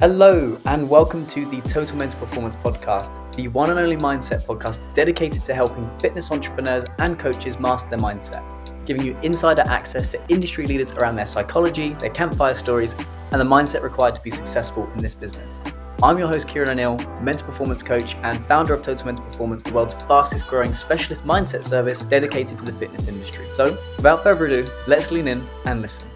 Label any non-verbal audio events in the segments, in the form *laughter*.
Hello, and welcome to the Total Mental Performance Podcast, the one and only mindset podcast dedicated to helping fitness entrepreneurs and coaches master their mindset, giving you insider access to industry leaders around their psychology, their campfire stories, and the mindset required to be successful in this business. I'm your host, Kieran O'Neill, mental performance coach and founder of Total Mental Performance, the world's fastest growing specialist mindset service dedicated to the fitness industry. So, without further ado, let's lean in and listen.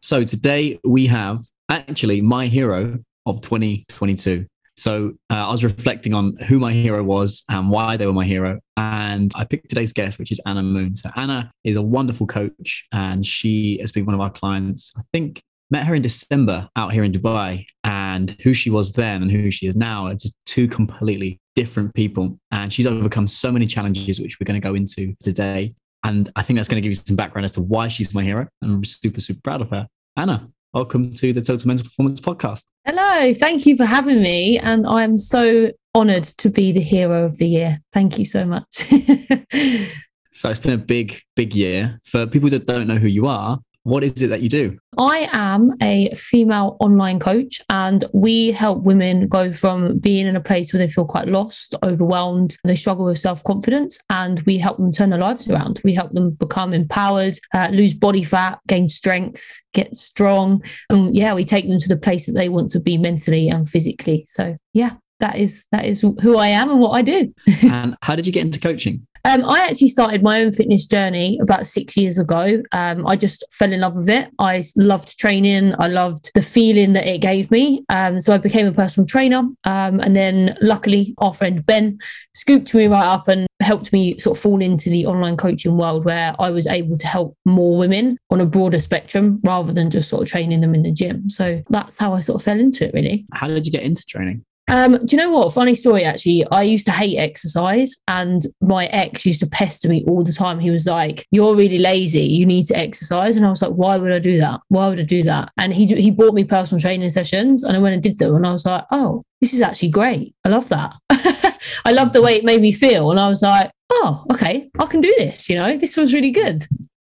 So, today we have actually my hero of 2022. So uh, I was reflecting on who my hero was and why they were my hero. And I picked today's guest, which is Anna Moon. So Anna is a wonderful coach and she has been one of our clients. I think met her in December out here in Dubai. And who she was then and who she is now are just two completely different people. And she's overcome so many challenges, which we're going to go into today. And I think that's going to give you some background as to why she's my hero. And I'm super, super proud of her. Anna, welcome to the Total Mental Performance Podcast. Hello, thank you for having me. And I'm so honored to be the hero of the year. Thank you so much. *laughs* so it's been a big, big year. For people that don't know who you are, what is it that you do? I am a female online coach, and we help women go from being in a place where they feel quite lost, overwhelmed, they struggle with self confidence, and we help them turn their lives around. We help them become empowered, uh, lose body fat, gain strength, get strong. And yeah, we take them to the place that they want to be mentally and physically. So, yeah, that is that is who I am and what I do. *laughs* and how did you get into coaching? Um, I actually started my own fitness journey about six years ago. Um, I just fell in love with it. I loved training. I loved the feeling that it gave me. Um, so I became a personal trainer. Um, and then luckily, our friend Ben scooped me right up and helped me sort of fall into the online coaching world where I was able to help more women on a broader spectrum rather than just sort of training them in the gym. So that's how I sort of fell into it, really. How did you get into training? Um, do you know what? Funny story, actually. I used to hate exercise, and my ex used to pester me all the time. He was like, "You're really lazy. You need to exercise." And I was like, "Why would I do that? Why would I do that?" And he he bought me personal training sessions, and I went and did them, and I was like, "Oh, this is actually great. I love that. *laughs* I love the way it made me feel." And I was like, "Oh, okay, I can do this. You know, this was really good."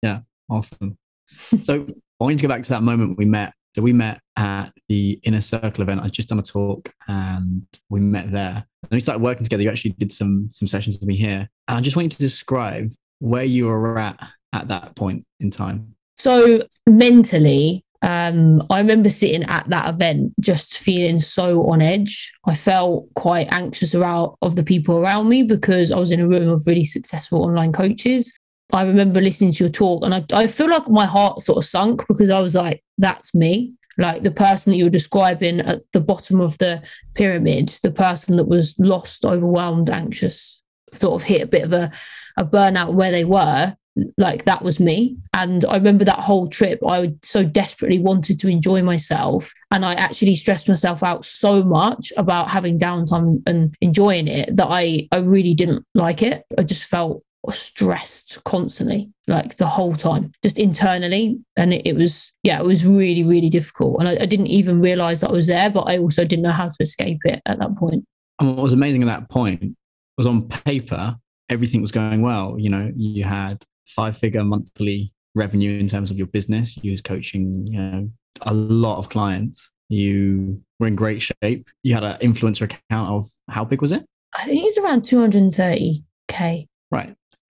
Yeah, awesome. So I want to go back to that moment we met so we met at the Inner Circle event. I'd just done a talk and we met there. And we started working together. You actually did some some sessions with me here. And I just want you to describe where you were at at that point in time. So mentally, um, I remember sitting at that event just feeling so on edge. I felt quite anxious around of the people around me because I was in a room of really successful online coaches. I remember listening to your talk and I, I feel like my heart sort of sunk because I was like, that's me. Like the person that you were describing at the bottom of the pyramid, the person that was lost, overwhelmed, anxious, sort of hit a bit of a, a burnout where they were. Like that was me. And I remember that whole trip, I so desperately wanted to enjoy myself. And I actually stressed myself out so much about having downtime and enjoying it that I, I really didn't like it. I just felt stressed constantly, like the whole time, just internally. And it, it was, yeah, it was really, really difficult. And I, I, didn't even realize that I was there, but I also didn't know how to escape it at that point. And what was amazing at that point was on paper, everything was going well. You know, you had five figure monthly revenue in terms of your business. You was coaching, you know, a lot of clients. You were in great shape. You had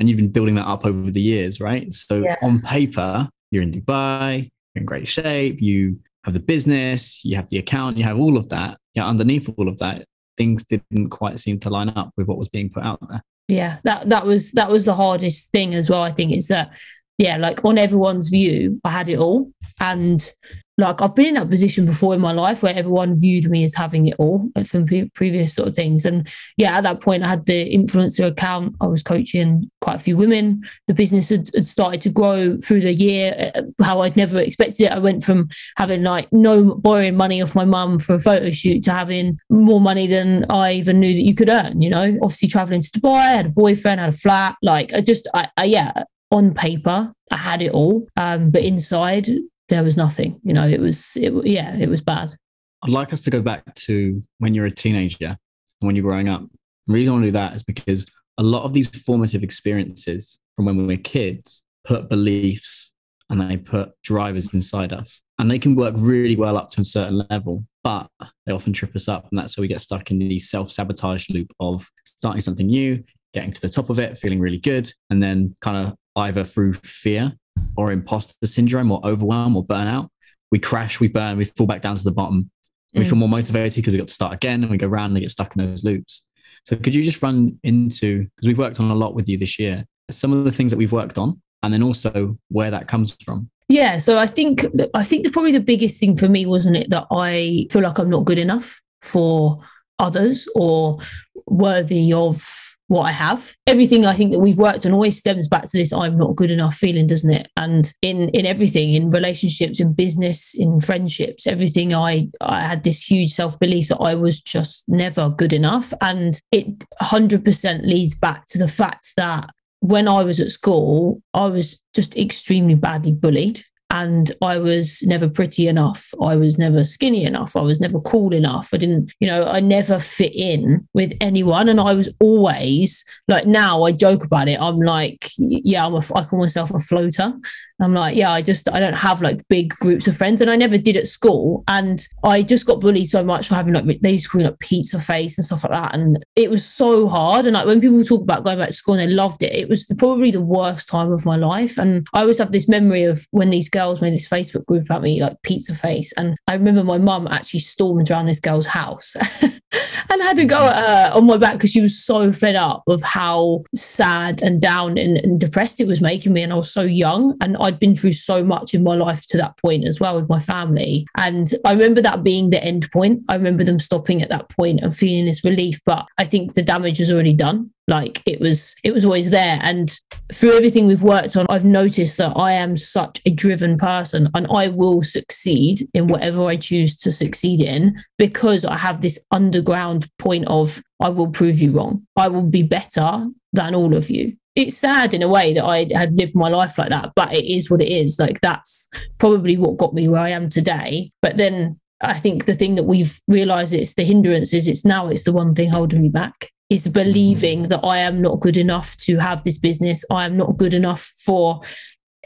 an influencer account of how big was it? I think it's around 230K. Right and you've been building that up over the years, right? So yeah. on paper, you're in Dubai, you're in great shape, you have the business, you have the account, you have all of that. Yeah, underneath all of that, things didn't quite seem to line up with what was being put out there. Yeah, that that was that was the hardest thing as well. I think is that yeah, like on everyone's view, I had it all, and like I've been in that position before in my life where everyone viewed me as having it all from pre- previous sort of things. And yeah, at that point, I had the influencer account. I was coaching quite a few women. The business had, had started to grow through the year, uh, how I'd never expected it. I went from having like no borrowing money off my mum for a photo shoot to having more money than I even knew that you could earn. You know, obviously traveling to Dubai, I had a boyfriend, I had a flat. Like I just, I, I yeah, on paper, I had it all, um, but inside there was nothing. You know, it was, it, yeah, it was bad. I'd like us to go back to when you're a teenager, when you're growing up. The reason I want to do that is because a lot of these formative experiences from when we were kids put beliefs and they put drivers inside us. And they can work really well up to a certain level, but they often trip us up. And that's where we get stuck in the self sabotage loop of starting something new, getting to the top of it, feeling really good, and then kind of either through fear or imposter syndrome or overwhelm or burnout, we crash, we burn, we fall back down to the bottom. We Mm. feel more motivated because we got to start again and we go around and get stuck in those loops. So could you just run into because we've worked on a lot with you this year, some of the things that we've worked on and then also where that comes from? Yeah, so I think I think the, probably the biggest thing for me wasn't it that I feel like I'm not good enough for others or worthy of what I have. Everything I think that we've worked on always stems back to this I'm not good enough feeling, doesn't it? And in in everything, in relationships, in business, in friendships, everything I I had this huge self-belief that I was just never good enough. And it 100% leads back to the fact that when I was at school, I was just extremely badly bullied. And I was never pretty enough. I was never skinny enough. I was never cool enough. I didn't, you know, I never fit in with anyone. And I was always like, now I joke about it. I'm like, yeah, I'm a, I call myself a floater. I'm like, yeah, I just, I don't have like big groups of friends. And I never did at school. And I just got bullied so much for having like, they used to call me like pizza face and stuff like that. And it was so hard. And like when people talk about going back to school and they loved it, it was the, probably the worst time of my life. And I always have this memory of when these girls made this Facebook group about me, like pizza face. And I remember my mum actually stormed around this girl's house *laughs* and had to go at her on my back because she was so fed up of how sad and down and, and depressed it was making me. And I was so young and I'd been through so much in my life to that point as well with my family. And I remember that being the end point. I remember them stopping at that point and feeling this relief. But I think the damage was already done like it was it was always there. And through everything we've worked on i've noticed that i am such a driven person and i will succeed in whatever i choose to succeed in because i have this underground point of i will prove you wrong. I will be better than all of you. It's sad in a way that i had lived my life like that but it is what it is. Like that's probably what got me where i am today. But then I think the thing that we've realized it's the hindrances, it's now it's the one thing holding me back is believing that I am not good enough to have this business. I am not good enough for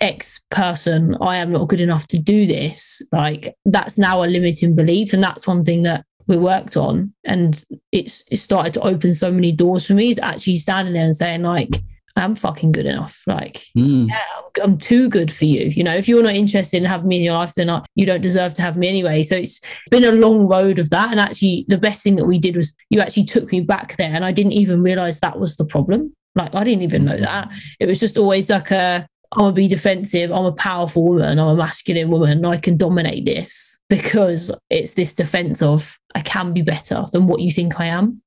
X person. I am not good enough to do this. Like that's now a limiting belief. And that's one thing that we worked on. And it's it started to open so many doors for me. Is actually standing there and saying, like, I'm fucking good enough. Like, Mm. yeah, I'm too good for you. You know, if you're not interested in having me in your life, then I, you don't deserve to have me anyway. So it's been a long road of that. And actually, the best thing that we did was you actually took me back there, and I didn't even realize that was the problem. Like, I didn't even know that. It was just always like a, I'm gonna be defensive. I'm a powerful woman. I'm a masculine woman. I can dominate this because it's this defense of I can be better than what you think I am.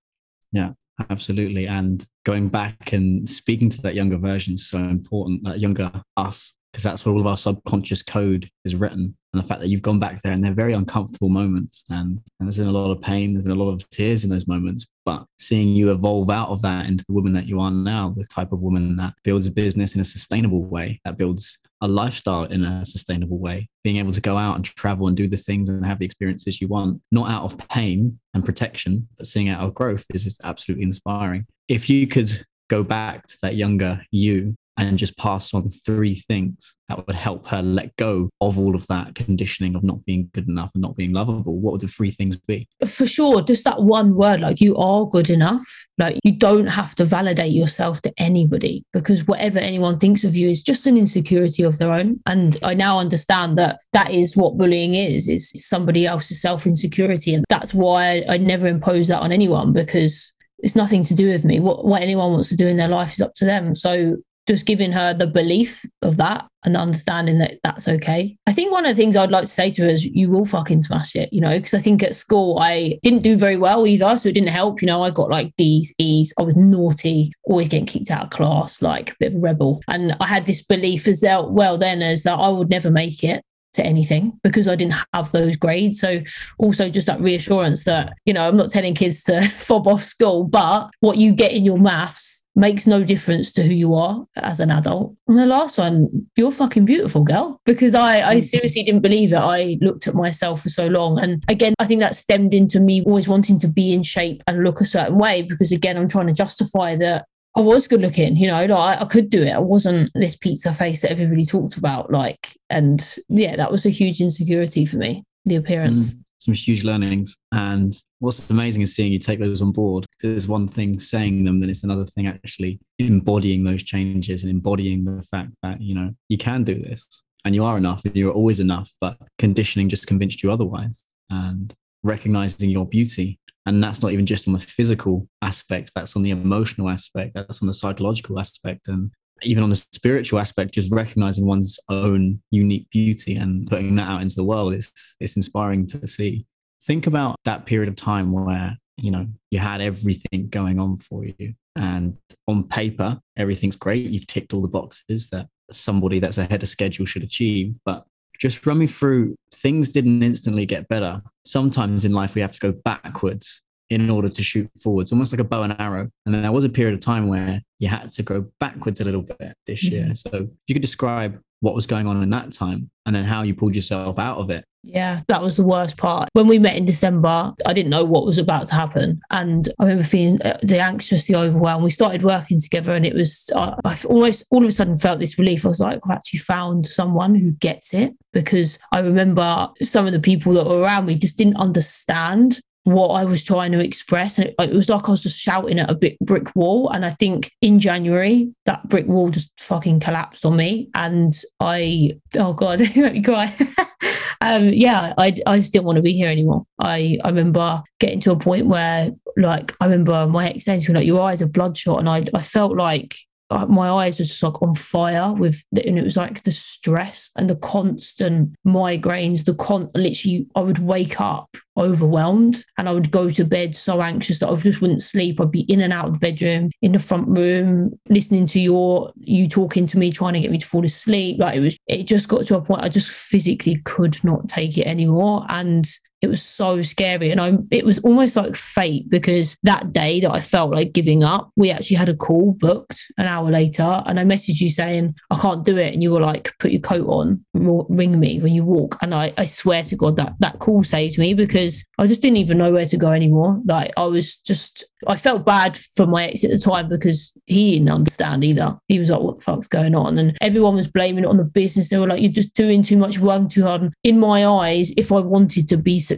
Absolutely. And going back and speaking to that younger version is so important, that younger us, because that's where all of our subconscious code is written. And the fact that you've gone back there and they're very uncomfortable moments and, and there's been a lot of pain, there's been a lot of tears in those moments. But seeing you evolve out of that into the woman that you are now, the type of woman that builds a business in a sustainable way, that builds a lifestyle in a sustainable way, being able to go out and travel and do the things and have the experiences you want, not out of pain and protection, but seeing out of growth is just absolutely inspiring. If you could go back to that younger you and just pass on three things that would help her let go of all of that conditioning of not being good enough and not being lovable, what would the three things be? for sure just that one word like you are good enough. Like you don't have to validate yourself to anybody because whatever anyone thinks of you is just an insecurity of their own. And i now understand that that is what bullying is is somebody else's self insecurity and that's why I, never impose that on anyone because it's nothing to do with me. What what anyone wants to do in their life is up to them. So just giving her the belief of that and the understanding that that's okay. I think one of the things I'd like to say to her is you will fucking smash it, you know, because I think at school I didn't do very well either. So it didn't help. You know, I got like D's, E's. I was naughty, always getting kicked out of class, like a bit of a rebel. And I had this belief as well, well then as that I would never make it to anything because I didn't have those grades. So also just that reassurance that, you know, I'm not telling kids to *laughs* fob off school, but what you get in your maths makes no difference to who you are as an adult. And the last one, you're fucking beautiful, girl. Because I, I seriously didn't believe it. I looked at myself for so long. And again, I think that stemmed into me always wanting to be in shape and look a certain way because again, I'm trying to justify that I was good looking, you know, like I could do it. I wasn't this pizza face that everybody talked about. Like, and yeah, that was a huge insecurity for me, the appearance. Mm, some huge learnings. And what's amazing is seeing you take those on board. There's one thing saying them, then it's another thing actually embodying those changes and embodying the fact that, you know, you can do this and you are enough and you're always enough, but conditioning just convinced you otherwise. And recognizing your beauty. And that's not even just on the physical aspect, that's on the emotional aspect, that's on the psychological aspect, and even on the spiritual aspect, just recognizing one's own unique beauty and putting that out into the world is it's inspiring to see. Think about that period of time where you know you had everything going on for you and on paper everything's great you've ticked all the boxes that somebody that's ahead of schedule should achieve but just run me through things didn't instantly get better. Sometimes in life, we have to go backwards in order to shoot forwards, almost like a bow and arrow. And then there was a period of time where you had to go backwards a little bit this mm-hmm. year. So if you could describe what was going on in that time and then how you pulled yourself out of it. Yeah, that was the worst part. When we met in December, I didn't know what was about to happen. And I remember feeling uh, the anxious, the overwhelm. We started working together, and it was, uh, I almost all of a sudden felt this relief. I was like, I've actually found someone who gets it because I remember some of the people that were around me just didn't understand what I was trying to express. And it, it, was like I was just shouting at a big brick wall. And I think in January, that brick wall just fucking collapsed on me. And I, oh God, *laughs* let me cry. *laughs* um, yeah, I, I just didn't want to be here anymore. I, I remember getting to a point where, like, I remember my ex saying to me, like, your eyes are bloodshot. And I, I felt like Uh, my eyes were just like on fire with the, and it was like the stress and the constant migraines the con literally i would wake up overwhelmed and i would go to bed so anxious that i just wouldn't sleep. I'd be in and out of the bedroom in the front room listening to your you talking to me trying to get me to fall asleep. Like it was it just got to a point i just physically could not take it anymore. And it was so scary. And I it was almost like fate because that day that I felt like giving up, we actually had a call booked an hour later. And I messaged you saying, I can't do it. And you were like, put your coat on, ring me when you walk. And I, I swear to God that that call saved me because I just didn't even know where to go anymore. Like I was just I felt bad for my ex at the time because he didn't understand either. He was like, what the fuck's going on? And everyone was blaming it on the business. They were like, you're just doing too much, working too hard. And in my eyes, if I wanted to be successful,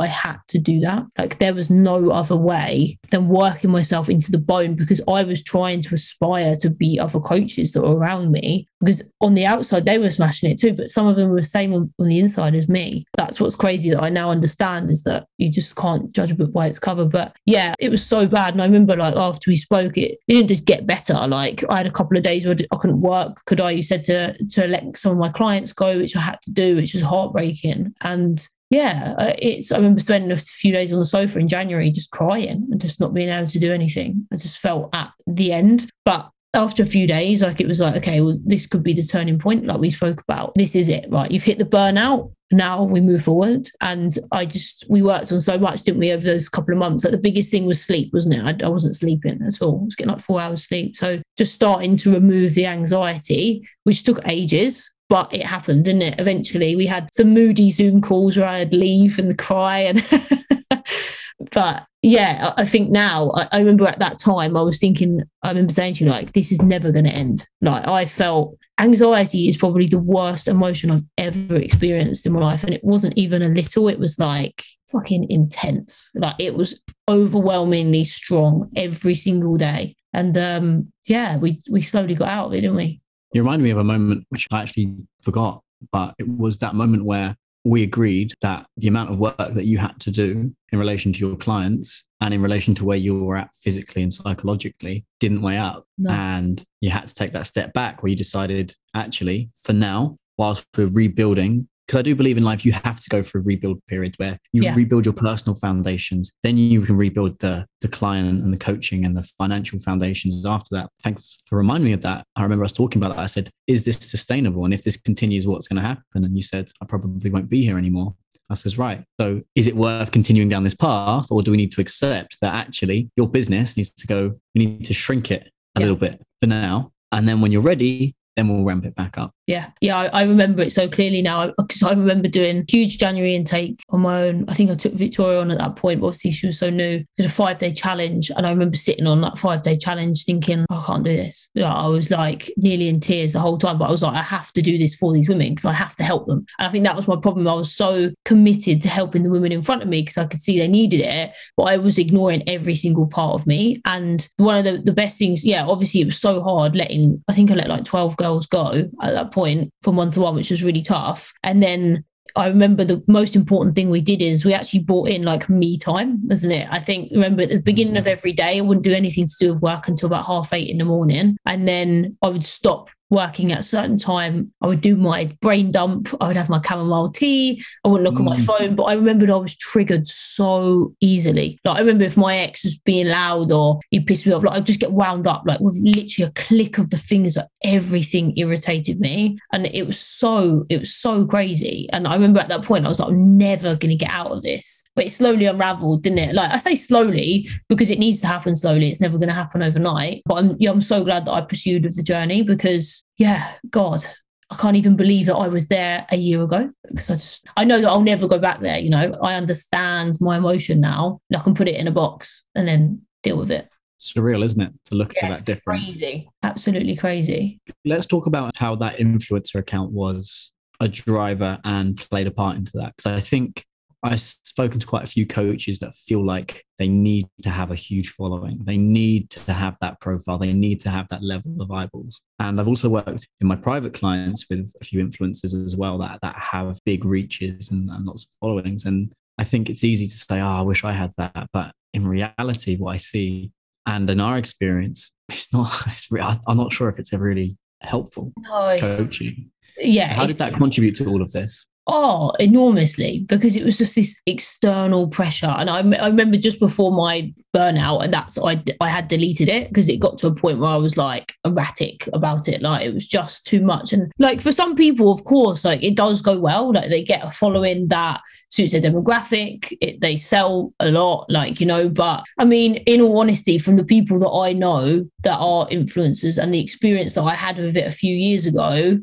I had to do that. Like there was no other way than working myself into the bone because I was trying to aspire to be other coaches that were around me. Because on the outside, they were smashing it too, but some of them were the same on, on the inside as me. That's what's crazy that I now understand is that you just can't judge a book by its cover. But yeah, it was so bad. And I remember like after we spoke, it, it didn't just get better. Like I had a couple of days where I couldn't work. Could I? You said to to let some of my clients go, which I had to do, which was heartbreaking. And yeah, uh, it's. I remember spending a few days on the sofa in January just crying and just not being able to do anything. I just felt at the end. But after a few days, like it was like, okay, well, this could be the turning point, like we spoke about. This is it, right? You've hit the burnout. Now we move forward. And I just, we worked on so much, didn't we, over those couple of months? Like the biggest thing was sleep, wasn't it? I, I wasn't sleeping at all. I was getting like four hours sleep. So just starting to remove the anxiety, which took ages, but it happened, didn't it? Eventually, we had some moody Zoom calls where I'd leave and cry and. *laughs* but yeah, I think now I, remember at that time I was thinking, I remember saying to you, like, this is never going to end. Like, I felt anxiety is probably the worst emotion I've ever experienced in my life. And it wasn't even a little, it was like fucking intense. Like, it was overwhelmingly strong every single day. And um, yeah, we, we slowly got out of it, didn't we? You reminded me of a moment which I actually forgot, but it was that moment where we agreed that the amount of work that you had to do in relation to your clients and in relation to where you were at physically and psychologically didn't weigh up. No. And you had to take that step back where you decided, actually, for now, whilst we're rebuilding because I do believe in life you have to go through a rebuild periods where you yeah. rebuild your personal foundations, then you can rebuild the the client and the coaching and the financial foundations after that. Thanks for reminding me of that. I remember us talking about that. I said, "Is this sustainable? And if this continues, what's going to happen?" And you said, "I probably won't be here anymore." I says, right. So is it worth continuing down this path, or do we need to accept that actually your business needs to go? We need to shrink it a yeah. little bit for now, and then when you're ready, then we'll ramp it back up. Yeah, yeah, I, I remember it so clearly now because I, I, remember doing huge January intake on my own. I think I took Victoria on at that point, but obviously she was so new. Did a five day challenge, and I remember sitting on that five day challenge thinking, oh, I can't do this. I was like nearly in tears the whole time, but I was like, I have to do this for these women because I have to help them. And I think that was my problem. I was so committed to helping the women in front of me because I could see they needed it, but I was ignoring every single part of me. And one of the, the best things, yeah, obviously it was so hard letting, I think I let like 12 girls go at that point from one to one, which was really tough. And then I remember the most important thing we did is we actually brought in like me time, isn't it? I think remember at the beginning of mm-hmm. every day, I wouldn't do anything to do with work until about half eight in the morning. And then I would stop working at a certain time, I would do my brain dump. I would have my chamomile tea. I wouldn't look mm. at my phone. But I remembered I was triggered so easily. Like I remember if my ex was being loud or he pissed me off, like I'd just get wound up. Like with literally a click of the fingers, like everything irritated me. And it was so, it was so crazy. And I remember at that point I was like, I'm never gonna get out of this. But it slowly unraveled, didn't it? Like I say slowly because it needs to happen slowly. It's never gonna happen overnight. But I'm yeah, I'm so glad that I pursued with the journey because yeah, God, I can't even believe that I was there a year ago because I just I know that I'll never go back there. You know, I understand my emotion now, and I can put it in a box and then deal with it. Surreal, isn't it, to look at that difference? Crazy, absolutely crazy. Let's talk about how that influencer account was a driver and played a part into that because I think I've spoken to quite a few coaches that feel like they need to have a huge following. They need to have that profile. They need to have that level of eyeballs. And I've also worked in my private clients with a few influencers as well that, that have big reaches and, and lots of followings. And I think it's easy to say, oh, I wish I had that. But in reality, what I see and in our experience, *laughs* it's not, it's, I'm not sure if it's ever really helpful no, coaching. Yeah. How did that contribute to all of this? Oh, enormously, because it was just this external pressure. And I, I remember just before my burnout, and that's I I had deleted it because it got to a point where I was like erratic about it. Like it was just too much. And like for some people, of course, like it does go well. Like they get a following that suits their demographic. It, they sell a lot, like you know. But I mean, in all honesty, from the people that I know that are influencers and the experience that I had with it a few years ago,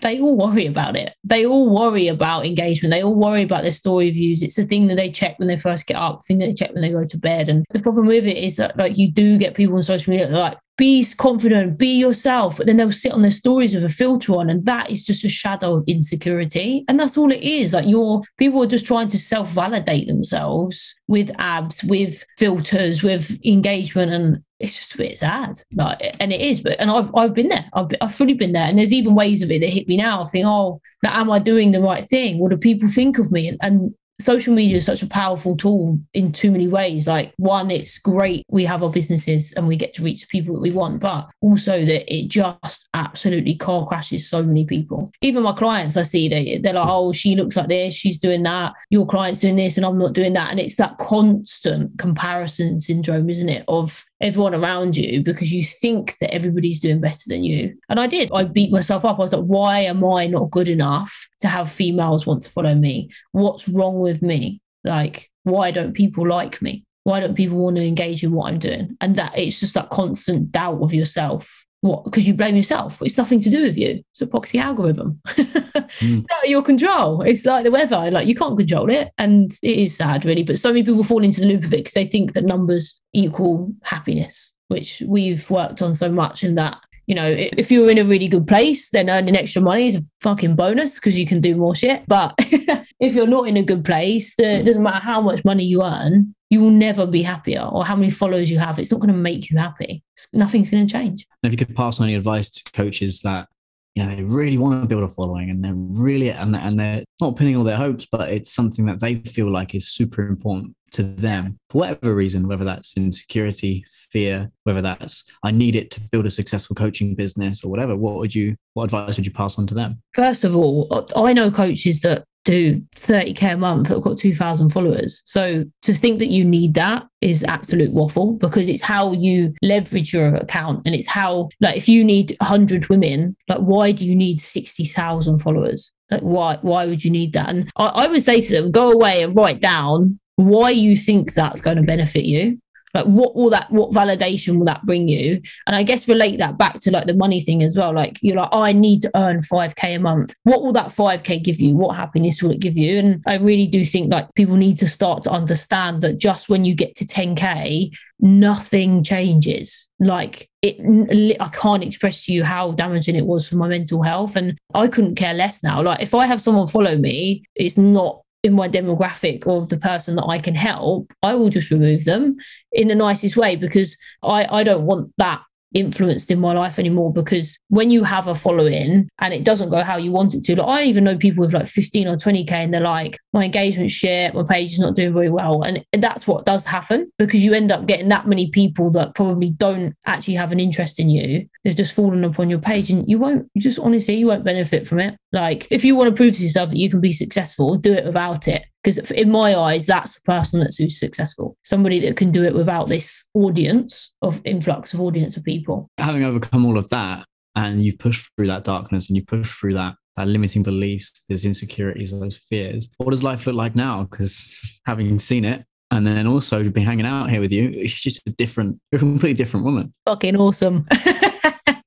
they all worry about it. They all worry about engagement. They all worry about their story views. It's the thing that they check when they first get up, the thing that they check when they go to bed. And the problem with it is that like you do get people on social media like be confident, be yourself, but then they'll sit on their stories with a filter on, and that is just a shadow of insecurity. And that's all it is. Like your people are just trying to self-validate themselves with abs, with filters, with engagement, and it's just a bit sad. Like, and it is, but and I've I've been there. I've I've fully been there. And there's even ways of it that hit me now. I think, oh, am I doing the right thing? What do people think of me? And, and social media is such a powerful tool in too many ways. Like one, it's great we have our businesses and we get to reach the people that we want, but also that it just absolutely car crashes so many people. Even my clients, I see they they're like, oh, she looks like this, she's doing that, your client's doing this, and I'm not doing that. And it's that constant comparison syndrome, isn't it? Of everyone around you because you think that everybody's doing better than you. And I did. I beat myself up. I was like, why am I not good enough to have females want to follow me? What's wrong with me? Like, why don't people like me? Why don't people want to engage in what I'm doing? And that it's just that constant doubt of yourself. What? Because you blame yourself. It's nothing to do with you. It's a proxy algorithm. mm. *laughs* out of your control. It's like the weather. Like you can't control it, and it is sad, really. But so many people fall into the loop of it because they think that numbers equal happiness, which we've worked on so much in that you know, if you're in a really good place, then earning extra money is a fucking bonus because you can do more shit. But *laughs* if you're not in a good place, it doesn't matter how much money you earn, you will never be happier or how many followers you have. It's not going to make you happy. Nothing's going to change. If you could pass on any advice to coaches that you know they really want to build a following and they're really and, and they're not pinning all their hopes but it's something that they feel like is super important to them for whatever reason whether that's insecurity fear whether that's i need it to build a successful coaching business or whatever what would you what advice would you pass on to them first of all i know coaches that do 30k a month that have got 2000 followers. So to think that you need that is absolute waffle because it's how you leverage your account and it's how like if you need 100 women like why do you need 60,000 followers? Like why why would you need that? And I, I would say to them go away and write down why you think that's going to benefit you Like what will that what validation will that bring you? And I guess relate that back to like the money thing as well. Like you're like, oh, I need to earn 5k a month. What will that 5k give you? What happiness will it give you? And I really do think like people need to start to understand that just when you get to 10k, nothing changes. Like it, I can't express to you how damaging it was for my mental health. And I couldn't care less now. Like if I have someone follow me, it's not in my demographic of the person that I can help, I will just remove them in the nicest way because I, I don't want that influenced in my life anymore because when you have a following and it doesn't go how you want it to, like I even know people with like 15 or 20k and they're like, my engagement shit, my page is not doing very well. And that's what does happen because you end up getting that many people that probably don't actually have an interest in you. They've just fallen upon your page and you won't, you just honestly, you won't benefit from it. Like if you want to prove to yourself that you can be successful, do it without it. Because in my eyes, that's a person that's who's successful. Somebody that can do it without this audience of influx of audience of people. Having overcome all of that, and you push through that darkness, and you push through that that limiting beliefs, those insecurities, those fears. What does life look like now? Because having seen it, and then also be hanging out here with you, it's just a different, a completely different woman. Fucking awesome. *laughs*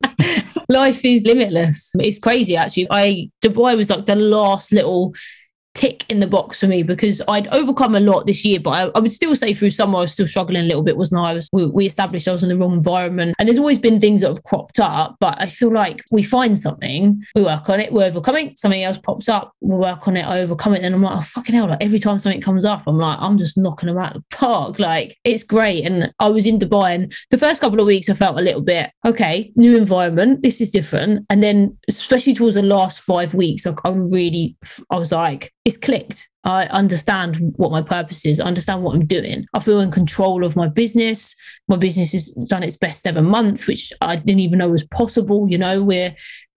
*laughs* life is limitless. It's crazy actually. I Dubai was like the last little tick in the box for me because I'd overcome a lot this year, but I, I, would still say through summer I was still struggling a little bit, wasn't I? Was we, we, established I was in the wrong environment, and there's always been things that have cropped up, but I feel like we find something, we work on it, we're overcoming, something else pops up, we work on it, I overcome it, and I'm like, oh fucking hell! Like every time something comes up, I'm like, I'm just knocking them out the park. Like it's great, and I was in Dubai, and the first couple of weeks I felt a little bit okay, new environment, this is different, and then especially towards the last five weeks, like I really, I was like it's clicked. I understand what my purpose is. I understand what I'm doing. I feel in control of my business. My business has done its best ever month, which I didn't even know was possible. You know, we're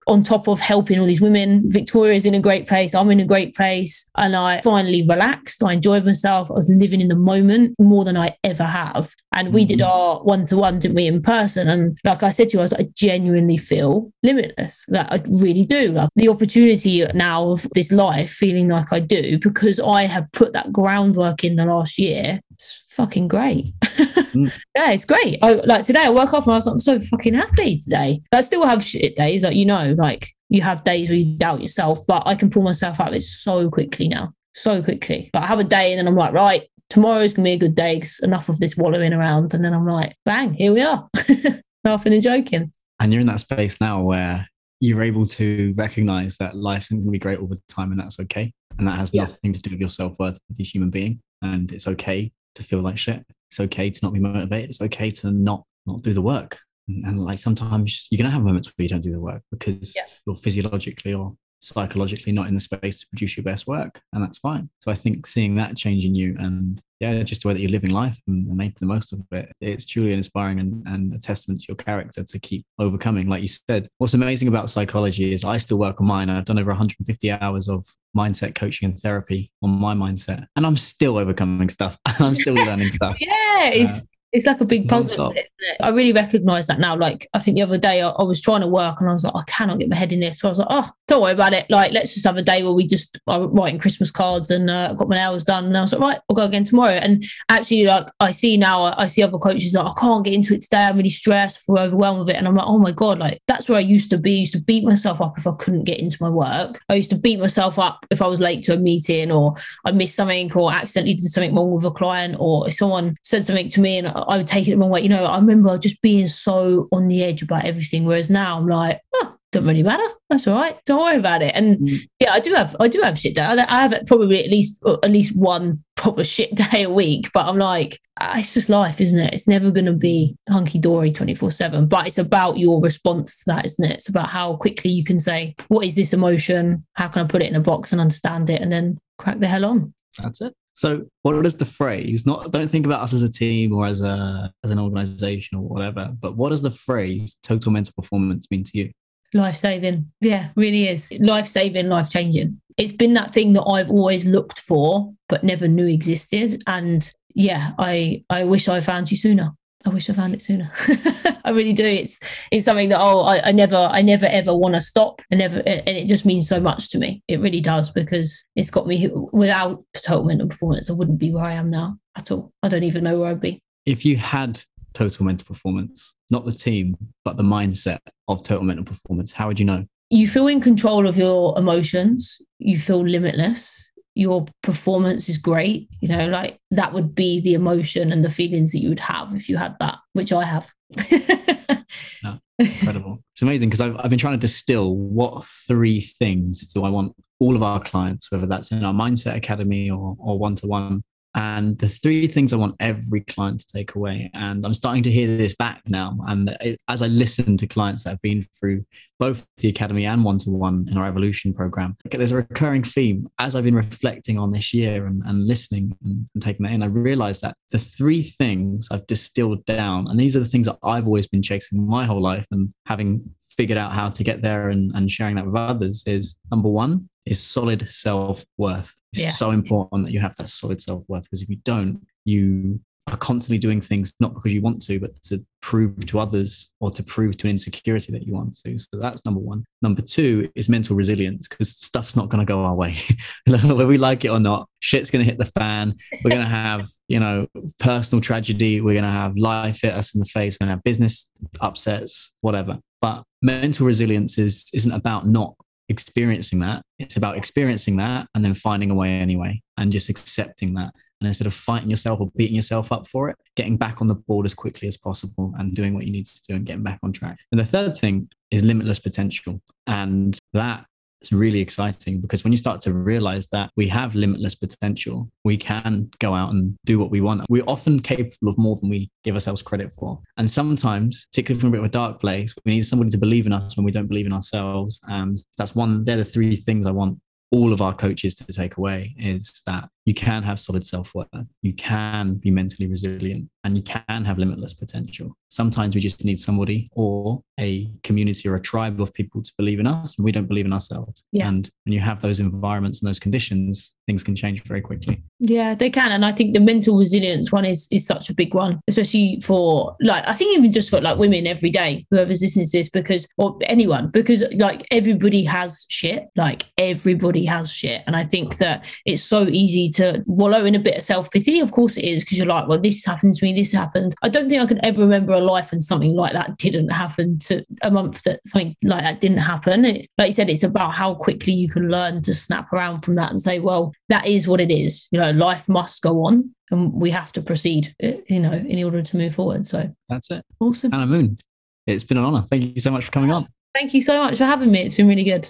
on top of helping all these women. Victoria's in a great place. I'm in a great place. And I finally relaxed. I enjoyed myself. I was living in the moment more than I ever have. And we mm-hmm. did our one to one, didn't we, in person? And like I said to you, I was I genuinely feel limitless. That I really do. Like the opportunity now of this life, feeling like I do, because I have put that groundwork in the last year it's fucking great. mm. *laughs* Yeah, it's great. I, like today, I woke up and I was like, I'm so fucking happy today. I still have shit days, like you know, like you have days where you doubt yourself, but I can pull myself out of it so quickly now, so quickly. But I have a day and then I'm like, right, tomorrow's gonna be a good day. Cause enough of this wallowing around, and then I'm like, bang, here we are, *laughs* laughing and joking. And you're in that space now where you're able to recognize that life isn't going to be great all the time, and that's okay. And that has yeah. nothing to do with your self worth as a human being. And it's okay to feel like shit. It's okay to not be motivated. It's okay to not not do the work. And, and like sometimes you're gonna have moments where you don't do the work because yeah. you're physiologically or psychologically not in the space to produce your best work and that's fine. So i think seeing that change in you and yeah just the way that you're living life and, and making the most of it it's truly inspiring and, and a testament to your character to keep overcoming. Like you said what's amazing about psychology is i still work on mine. I've done over 150 hours of mindset coaching and therapy on my mindset and i'm still overcoming stuff. *laughs* I'm still *laughs* learning stuff. Yeah. it's uh, it's like a big puzzle. I really recognize that now. Like, I think the other day I, I, was trying to work and I was like, I cannot get my head in this. But I was like, oh, don't worry about it. Like, let's just have a day where we just are writing Christmas cards and uh, got my nails done. And I was like, right, I'll go again tomorrow. And actually, like, I see now, I see other coaches like, I can't get into it today. I'm really stressed, I'm overwhelmed with it. And I'm like, oh my God, like, that's where I used to be. I used to beat myself up if I couldn't get into my work. I used to beat myself up if I was late to a meeting or I missed something or accidentally did something wrong with a client or if someone said something to me and I would take it the wrong way. You know, I remember just being so on the edge about everything. Whereas now I'm like, oh, don't really matter. That's all right. Don't worry about it. And mm. yeah, I do have I do have shit day. I have probably at least at least one proper shit *laughs* day a week. But I'm like, ah, it's just life, isn't it? It's never going to be hunky dory 24 seven. But it's about your response to that, isn't it? It's about how quickly you can say, what is this emotion? How can I put it in a box and understand it, and then crack the hell on. That's it. So, what does the phrase? Not don't think about us as a team or as a as an organization or whatever, but what does the phrase "total mental performance" mean to you? Life saving, yeah, really is life saving, life changing. It's been that thing that I've always looked for, but never knew existed. And yeah, I I wish I found you sooner. I wish I found it sooner. *laughs* I really do. It's it's something that oh I, I never I never ever want to stop. and never and it just means so much to me. It really does because it's got me without total mental performance. I wouldn't be where I am now at all. I don't even know where I'd be. if you had total mental performance, not the team, but the mindset of total mental performance, how would you know? You feel in control of your emotions, you feel limitless, your performance is great. You know, like that would be the emotion and the feelings that you would have if you had that, which I have. *laughs* yeah, incredible. It's amazing because I've, I've been trying to distill what three things do I want all of our clients, whether that's in our Mindset Academy or one to one, and the three things I want every client to take away. And I'm starting to hear this back now. And as I listen to clients that have been through both the academy and one to one in our evolution program, there's a recurring theme as I've been reflecting on this year and, and listening and, and taking that in. I realized that the three things I've distilled down, and these are the things that I've always been chasing my whole life and having figured out how to get there and, and sharing that with others is number one is solid self worth. It's yeah. so important that you have that solid self worth because if you don't, you are constantly doing things not because you want to, but to prove to others or to prove to an insecurity that you want to. So that's number one. Number two is mental resilience because stuff's not going to go our way, *laughs* whether we like it or not. Shit's going to hit the fan. We're going to have, *laughs* you know, personal tragedy. We're going to have life hit us in the face. We're going to have business upsets, whatever. But mental resilience is isn't about not experiencing that. It's about experiencing that and then finding a way anyway and just accepting that. And instead of fighting yourself or beating yourself up for it, getting back on the board as quickly as possible and doing what you need to do and getting back on track. And the third thing is limitless potential. And that is really exciting because when you start to realize that we have limitless potential, we can go out and do what we want. We're often capable of more than we give ourselves credit for. And sometimes, particularly from a bit of a dark place, we need somebody to believe in us when we don't believe in ourselves. And that's one, they're the three things I want all of our coaches to take away is that you can have solid self worth, you can be mentally resilient, and you can have limitless potential. Sometimes we just need somebody or a community or a tribe of people to believe in us, and we don't believe in ourselves. Yeah. And when you have those environments and those conditions, things can change very quickly. Yeah, they can. And I think the mental resilience one is is such a big one, especially for like I think even just for like women every day, whoever's listening to this, because or anyone, because like everybody has shit. Like everybody has shit. And I think that it's so easy to wallow in a bit of self-pity. Of course it is, because you're like, well, this happened to me, this happened. I don't think I can ever remember a life when something like that didn't happen to a month that something like that didn't happen. It, like you said, it's about how quickly you can learn to snap around from that and say, well, that is what it is. You know, life must go on and we have to proceed, eh, you know, in order to move forward. So that's it. Awesome. Anna Moon, it's been an honor. Thank you so much for coming on. Thank you so much for having me. It's been really good.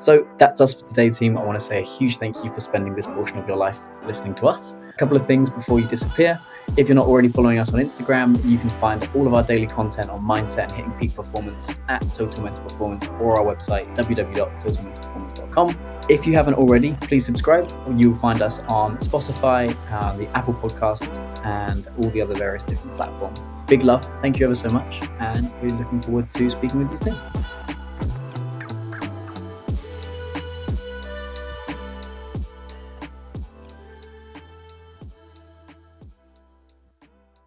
So that's us for today, team. I want to say a huge thank you for spending this portion of your life listening to us. A couple of things before you disappear. If you're not already following us on Instagram, you can find all of our daily content on mindset and hitting peak performance at Total Mental Performance or our website, www.totalmentalperformance.com. If you haven't already, please subscribe. You'll find us on Spotify, uh, the Apple Podcast, and all the other various different platforms. Big love. Thank you ever so much. And we're looking forward to speaking with you soon.